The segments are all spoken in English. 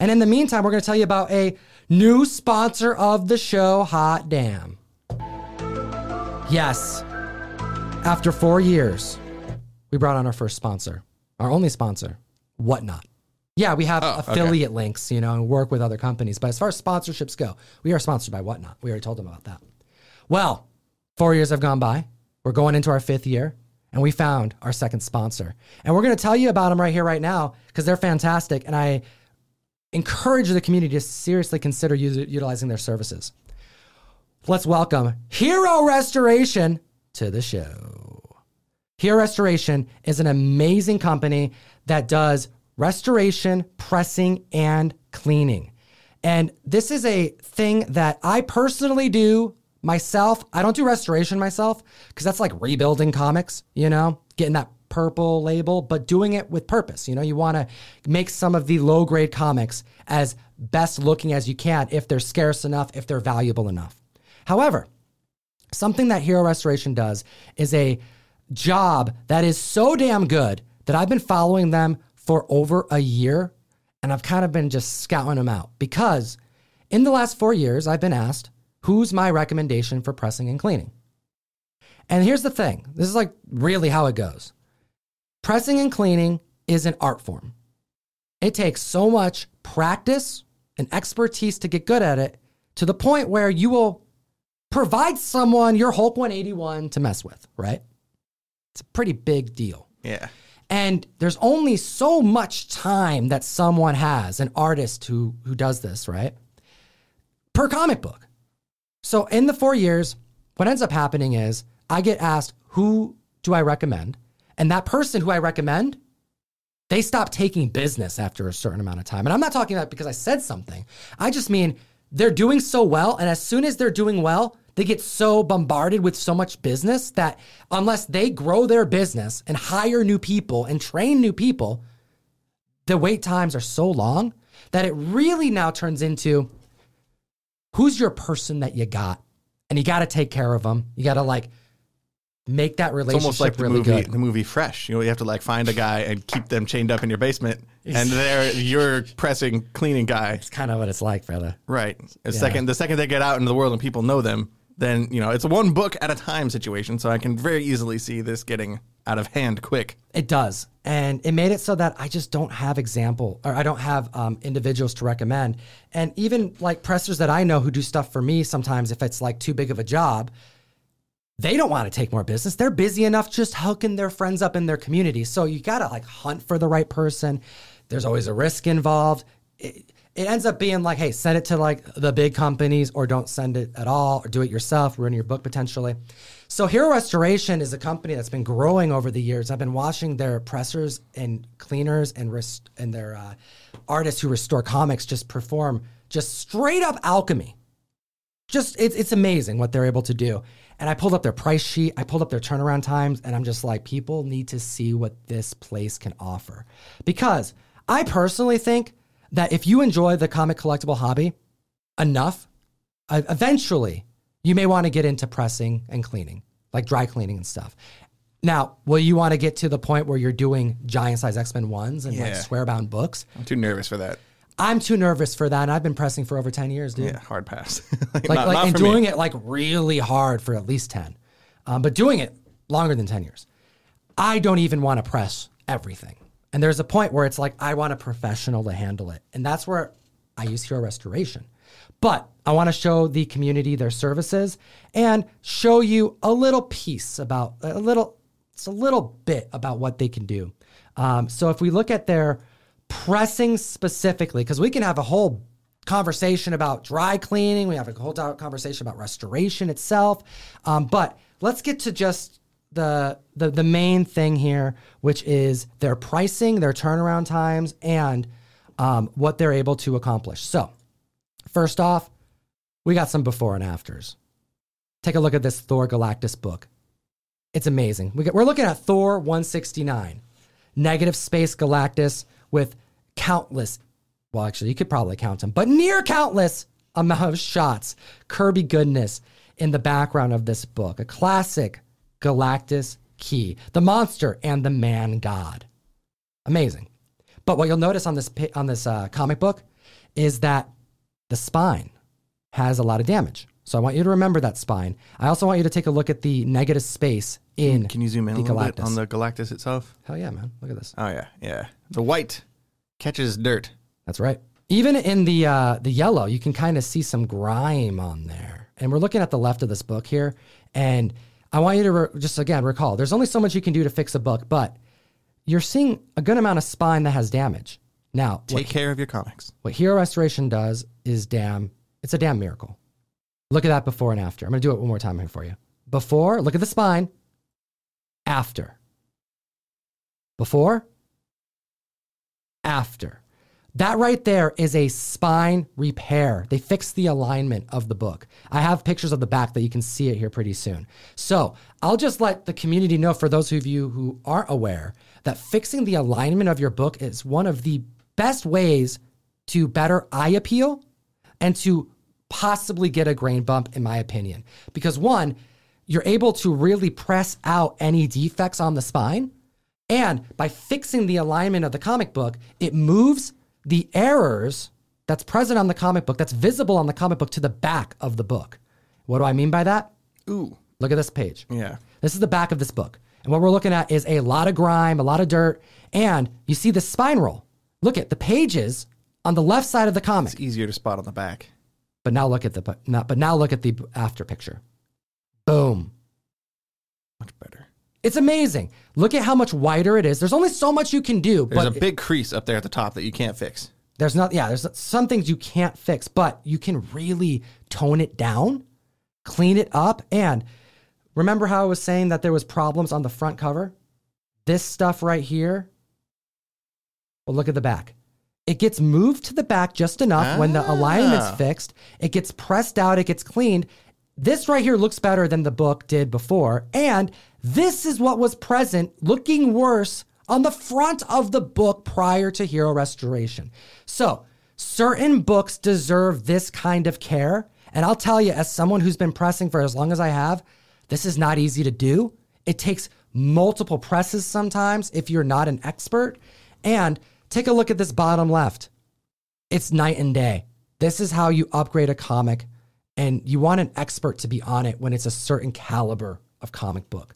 And in the meantime, we're going to tell you about a new sponsor of the show, Hot Damn. Yes, after four years, we brought on our first sponsor, our only sponsor, Whatnot. Yeah, we have Oh, okay. affiliate links, you know, and work with other companies. But as far as sponsorships go, we are sponsored by Whatnot. We already told them about that. Well, four years have gone by. We're going into our fifth year, and we found our second sponsor. And we're going to tell you about them right here, right now, because they're fantastic. And I encourage the community to seriously consider utilizing their services. Let's welcome Hero Restoration to the show. Hero Restoration is an amazing company that does restoration, pressing, and cleaning. And this is a thing that I personally do myself. I don't do restoration myself because that's like rebuilding comics, you know, getting that purple label, but doing it with purpose. You know, you want to make some of the low grade comics as best looking as you can if they're scarce enough, if they're valuable enough. However, something that Hero Restoration does is a job that is so damn good that I've been following them for over a year and I've kind of been just scouting them out because in the last four years, I've been asked, who's my recommendation for pressing and cleaning? And here's the thing this is like really how it goes pressing and cleaning is an art form. It takes so much practice and expertise to get good at it to the point where you will provide someone your Hulk 181 to mess with, right? It's a pretty big deal. Yeah. And there's only so much time that someone has, an artist who who does this, right? Per comic book. So in the 4 years, what ends up happening is I get asked, "Who do I recommend?" And that person who I recommend, they stop taking business after a certain amount of time. And I'm not talking about because I said something. I just mean they're doing so well. And as soon as they're doing well, they get so bombarded with so much business that unless they grow their business and hire new people and train new people, the wait times are so long that it really now turns into who's your person that you got? And you got to take care of them. You got to like make that relationship It's almost like the really movie, good. the movie Fresh. You know, you have to like find a guy and keep them chained up in your basement, and they're your pressing, cleaning guy. It's kind of what it's like, brother. Right. The second, the second they get out into the world and people know them, then you know it's a one book at a time situation. So I can very easily see this getting out of hand quick. It does. And it made it so that I just don't have example or I don't have um, individuals to recommend. And even like pressers that I know who do stuff for me sometimes, if it's like too big of a job, they don't want to take more business. They're busy enough just hooking their friends up in their community. So you got to like hunt for the right person. There's always a risk involved. It, it ends up being like, hey, send it to like the big companies or don't send it at all or do it yourself, ruin your book potentially. So Hero Restoration is a company that's been growing over the years. I've been watching their pressers and cleaners and rest- and their uh, artists who restore comics just perform just straight up alchemy just it's it's amazing what they're able to do. And I pulled up their price sheet, I pulled up their turnaround times, and I'm just like, people need to see what this place can offer. Because I personally think that if you enjoy the comic collectible hobby enough, eventually you may want to get into pressing and cleaning, like dry cleaning and stuff. Now, will you want to get to the point where you're doing giant size X Men ones and like Yeah. square bound books? I'm too nervous for that. I'm too nervous for that. And I've been pressing for over 10 years, dude Yeah, hard pass. like, like, not, like not and for me. doing it like really hard for at least 10 um, but doing it longer than 10 years i don't even want to press everything and there's a point where it's like i want a professional to handle it and that's where i use hero restoration but i want to show the community their services and show you a little piece about a little it's a little bit about what they can do um, so if we look at their pressing specifically because we can have a whole conversation about dry cleaning. We have a whole conversation about restoration itself. Um, but let's get to just the, the the main thing here, which is their pricing, their turnaround times, and um, what they're able to accomplish. So, first off, we got some before and afters. Take a look at this Thor Galactus book. It's amazing. We we're looking at Thor 169, negative space Galactus with countless well, actually, you could probably count them, but near countless amount of shots. Kirby goodness in the background of this book, a classic Galactus key, the monster and the man god. Amazing. But what you'll notice on this on this uh, comic book is that the spine has a lot of damage. So I want you to remember that spine. I also want you to take a look at the negative space in. Can you zoom in a little bit on the Galactus itself? Hell yeah, man! Look at this. Oh yeah, yeah. The white catches dirt. That's right. Even in the uh, the yellow, you can kind of see some grime on there. And we're looking at the left of this book here, and I want you to re- just again recall: there's only so much you can do to fix a book, but you're seeing a good amount of spine that has damage. Now, what, Take care of your comics. what Hero Restoration does is damn, it's a damn miracle. Look at that before and after. I'm going to do it one more time here for you. Before, look at the spine. After. Before, after. That right there is a spine repair. They fixed the alignment of the book. I have pictures of the back that you can see it here pretty soon. So I'll just let the community know for those of you who aren't aware that fixing the alignment of your book is one of the best ways to better eye appeal and to possibly get a grade bump, in my opinion. Because one, you're able to really press out any defects on the spine. And by fixing the alignment of the comic book, it moves the errors that's present on the comic book, that's visible on the comic book, to the back of the book. What do I mean by that? Ooh, Look at this page. yeah. This is the back of this book. And what we're looking at is a lot of grime, a lot of dirt, and you see the spine roll. Look at the pages on the left side of the comic. It's easier to spot on the back. But now look at the but now, but now look at the after picture. Boom. It's amazing. Look at how much wider it is. There's only so much you can do, There's but a big crease up there at the top that you can't fix. there's not yeah, there's some things you can't fix, but you can really tone it down, clean it up, and remember how I was saying that there was problems on the front cover? This stuff right here. Well, look at the back. It gets moved to the back just enough when the alignment's Ah. fixed. It gets pressed out, it gets cleaned. This right here looks better than the book did before. And this is what was present, looking worse on the front of the book prior to Hero Restoration. So, certain books deserve this kind of care. And I'll tell you, as someone who's been pressing for as long as I have, this is not easy to do. It takes multiple presses sometimes if you're not an expert. And take a look at this bottom left. It's night and day. This is how you upgrade a comic, and you want an expert to be on it when it's a certain caliber of comic book.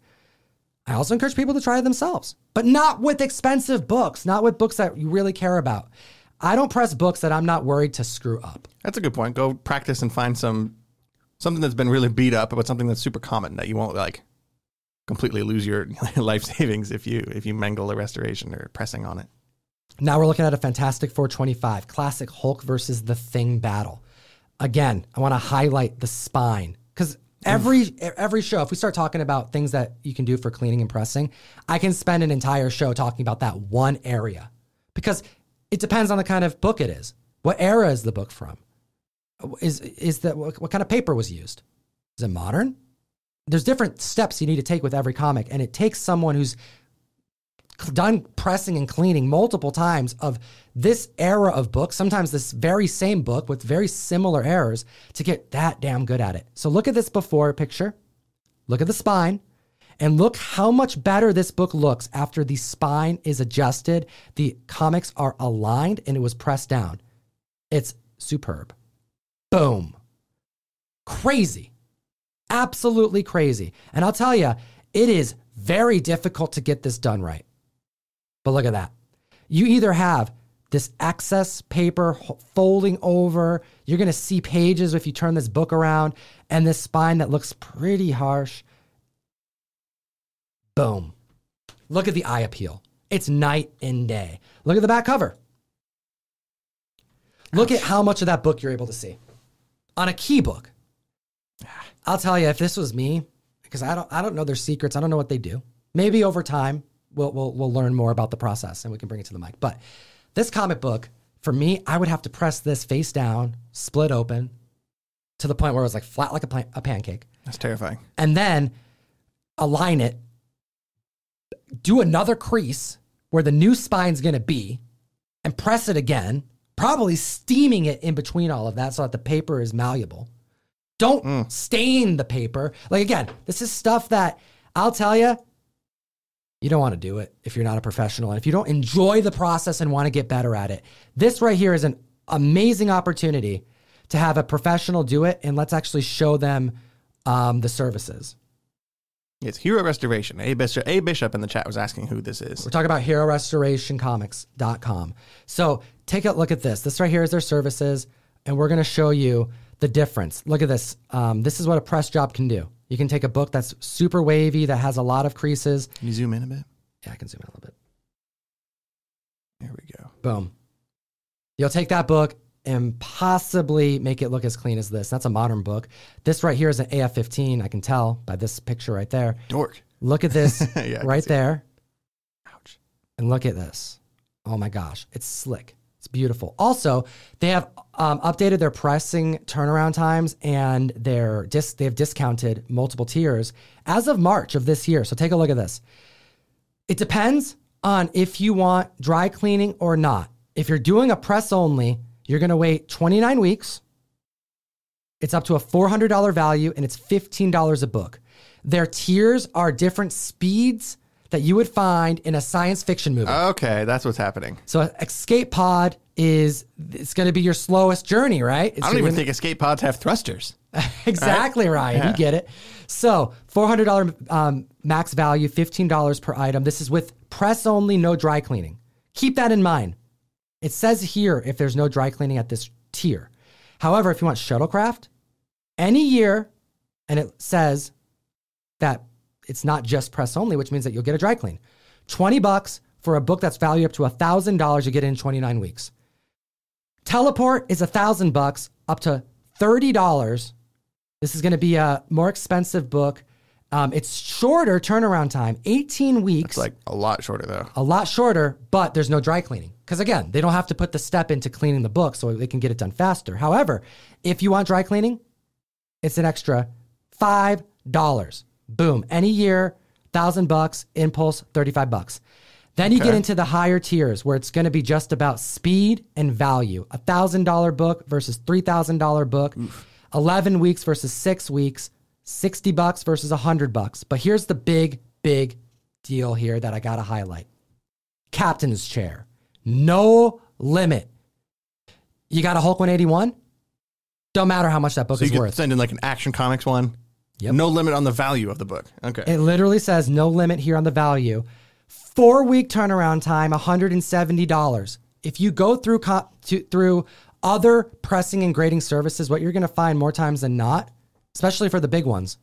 I also encourage people to try it themselves, but not with expensive books, not with books that you really care about. I don't press books that I'm not worried to screw up. That's a good point. Go practice and find some something that's been really beat up, but something that's super common that you won't like completely lose your life savings if you if you mangle a restoration or pressing on it. Now we're looking at a Fantastic Four 25 classic Hulk versus the Thing battle. Again, I want to highlight the spine because every every show, if we start talking about things that you can do for cleaning and pressing, I can spend an entire show talking about that one area because it depends on the kind of book it is. What era is the book from? Is is that what, what kind of paper was used? Is it modern? There's different steps you need to take with every comic, and it takes someone who's done pressing and cleaning multiple times of this era of books, sometimes this very same book with very similar errors to get that damn good at it. So look at this before picture, look at the spine, and look how much better this book looks after the spine is adjusted, the comics are aligned, and it was pressed down. It's superb. Boom. Crazy. Absolutely crazy. And I'll tell you, it is very difficult to get this done right. But look at that. You either have this excess paper folding over, you're going to see pages if you turn this book around, and this spine that looks pretty harsh. Boom. Look at the eye appeal. It's night and day. Look at the back cover. Look at how much of that book you're able to see. On a key book, ah. I'll tell you, if this was me, because I don't, I don't know their secrets. I don't know what they do. Maybe over time, we'll, we'll, we'll learn more about the process and we can bring it to the mic. But this comic book, for me, I would have to press this face down, split open to the point where it was like flat like a, pla- a pancake, That's terrifying. and then align it, do another crease where the new spine's gonna be, and press it again, probably steaming it in between all of that so that the paper is malleable. Don't mm. stain the paper. Like again, this is stuff that I'll tell you, you don't want to do it if you're not a professional and if you don't enjoy the process and want to get better at it. This right here is an amazing opportunity to have a professional do it, and let's actually show them um, the services. It's Hero Restoration. A Bishop, A Bishop in the chat was asking who this is. We're talking about herorestorationcomics.com. So take a look at this. This right here is their services, and we're going to show you the difference. Look at this. Um, this is what a press job can do. You can take a book that's super wavy, that has a lot of creases. Can you zoom in a bit? Yeah, I can zoom in a little bit. There we go. Boom. You'll take that book and possibly make it look as clean as this. That's a modern book. This right here is an AF15. I can tell by this picture right there. Dork. Look at this Yeah, right there. Ouch. And look at this. Oh my gosh, it's slick. It's beautiful. Also, they have um, updated their pressing turnaround times and their dis- they've discounted multiple tiers as of March of this year. So take a look at this. It depends on if you want dry cleaning or not. If you're doing a press only, you're going to wait 29 weeks. It's up to a $400 value and it's $15 a book. Their tiers are different speeds that you would find in a science fiction movie. Okay, that's what's happening. so Escape Pod is it's going to be your slowest journey, right? It's I don't even think escape pods have thrusters. exactly Ryan. You get it. So four hundred dollar um, max value, fifteen dollars per item. This is with press only, no dry cleaning. Keep that in mind. It says here if there's no dry cleaning at this tier. However, if you want shuttlecraft, any year, and it says that it's not just press only, which means that you'll get a dry clean. Twenty bucks for a book that's valued up to thousand dollars. You get in twenty nine weeks. Teleport is a thousand bucks up to thirty dollars. This is going to be a more expensive book. Um, it's shorter turnaround time, eighteen weeks, It's like a lot shorter though. a lot shorter, but there's no dry cleaning because again, they don't have to put the step into cleaning the book, so they can get it done faster. However, if you want dry cleaning, it's an extra five dollars. Boom, any year, thousand bucks. Impulse, thirty-five bucks. Then you get into the higher tiers where it's going to be just about speed and value. A thousand dollar book versus three thousand dollar book. Eleven weeks versus six weeks. Sixty bucks versus a hundred bucks. But here's the big, big deal here that I got to highlight. Captain's chair, no limit. You got a Hulk 181? Don't matter how much that book So you is worth. send in like an Action Comics one. Yep. No limit on the value of the book. Okay. It literally says no limit here on the value. Four week turnaround time, $170. If you go through co- to, through other pressing and grading services, what you're going to find more times than not, especially for the big ones,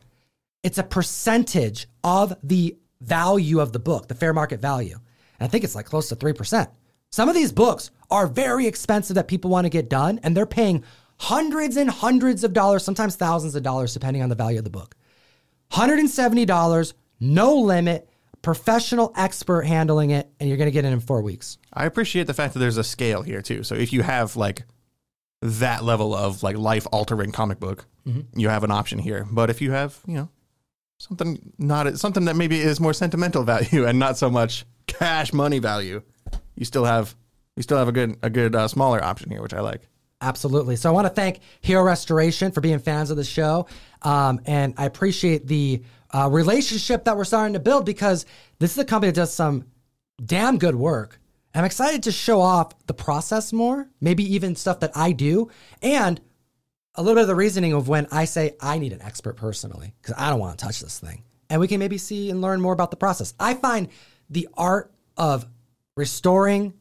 it's a percentage of the value of the book, the fair market value. And I think it's like close to 3%. Some of these books are very expensive that people want to get done, and they're paying hundreds and hundreds of dollars, sometimes thousands of dollars, depending on the value of the book. $170, no limit, professional expert handling it, and you're going to get it in four weeks. I appreciate the fact that there's a scale here too. So if you have like that level of like life altering comic book, Mm-hmm. you have an option here. But if you have, you know, something not something that maybe is more sentimental value and not so much cash money value, you still have you still have a good a good uh, smaller option here, which I like. Absolutely. So I want to thank Hero Restoration for being fans of the show. Um, and I appreciate the uh, relationship that we're starting to build because this is a company that does some damn good work. I'm excited to show off the process more, maybe even stuff that I do, and a little bit of the reasoning of when I say I need an expert personally because I don't want to touch this thing. And we can maybe see and learn more about the process. I find the art of restoring,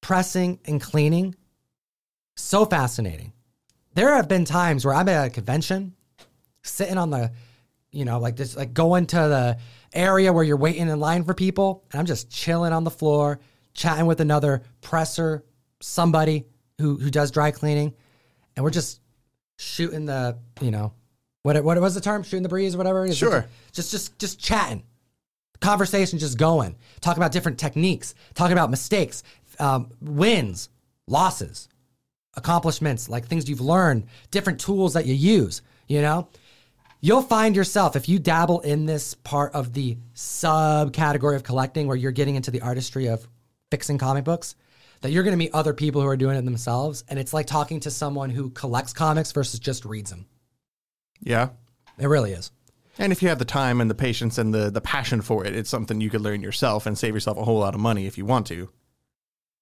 pressing, and cleaning so fascinating. There have been times where I'm at a convention, sitting on the, you know, like this, like going to the area where you're waiting in line for people, and I'm just chilling on the floor, chatting with another presser, somebody who who does dry cleaning, and we're just shooting the, you know, what what was the term? Shooting the breeze or whatever. is. Sure. Just just just chatting conversation just going, talking about different techniques, talking about mistakes, um, wins, losses, accomplishments, like things you've learned, different tools that you use, you know? You'll find yourself, if you dabble in this part of the subcategory of collecting where you're getting into the artistry of fixing comic books, that you're going to meet other people who are doing it themselves. And it's like talking to someone who collects comics versus just reads them. Yeah. It really is. And if you have the time and the patience and the, the passion for it, it's something you could learn yourself and save yourself a whole lot of money if you want to.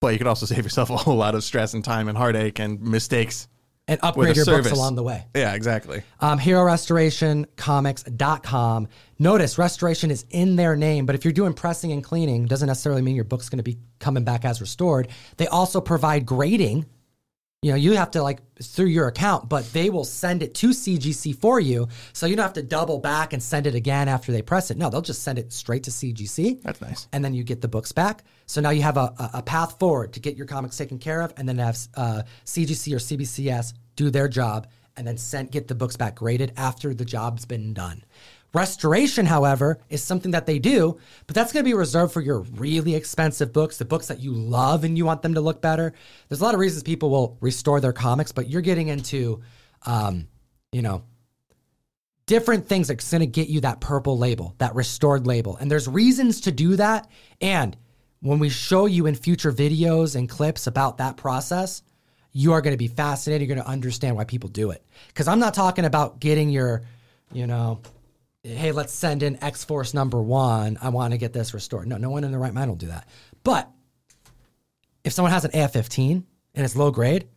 But you could also save yourself a whole lot of stress and time and heartache and mistakes. and upgrade your service. books along the way. Yeah, exactly. Um, HeroRestorationComics.com. Notice restoration is in their name, but if you're doing pressing and cleaning, doesn't necessarily mean your book's going to be coming back as restored. They also provide grading. You know, you have to like through your account, but they will send it to CGC for you. So you don't have to double back and send it again after they press it. No, they'll just send it straight to CGC. That's nice. And then you get the books back. So now you have a, a, path forward to get your comics taken care of, and then have uh, CGC or CBCS do their job, and then send get the books back graded after the job's been done. Restoration, however, is something that they do, but that's going to be reserved for your really expensive books, the books that you love and you want them to look better. There's a lot of reasons people will restore their comics, but you're getting into, um, you know, different things that's going to get you that purple label, that restored label. And there's reasons to do that. And when we show you in future videos and clips about that process, you are going to be fascinated. You're going to understand why people do it. Because I'm not talking about getting your, you know, hey, let's send in X Force number one. I want to get this restored. No, no one in their right mind will do that. But if someone has an AF15 and it's low grade,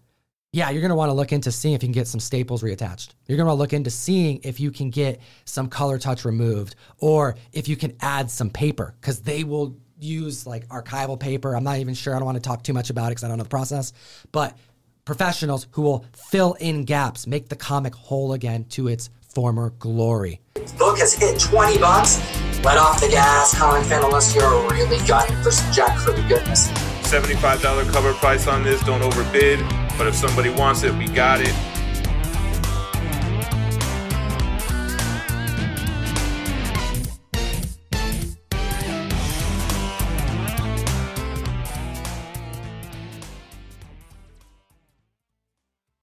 yeah, you're going to want to look into seeing if you can get some staples reattached. You're going to want to look into seeing if you can get some color touch removed or if you can add some paper because they will use like archival paper. I'm not even sure. I don't want to talk too much about it because I don't know the process. But professionals who will fill in gaps, make the comic whole again to its former glory. Book has hit 20 bucks. Let off the gas, comic fan, unless you're really gunning for some jackfruit goodness. $75 cover price on this. Don't overbid. But if somebody wants it, we got it.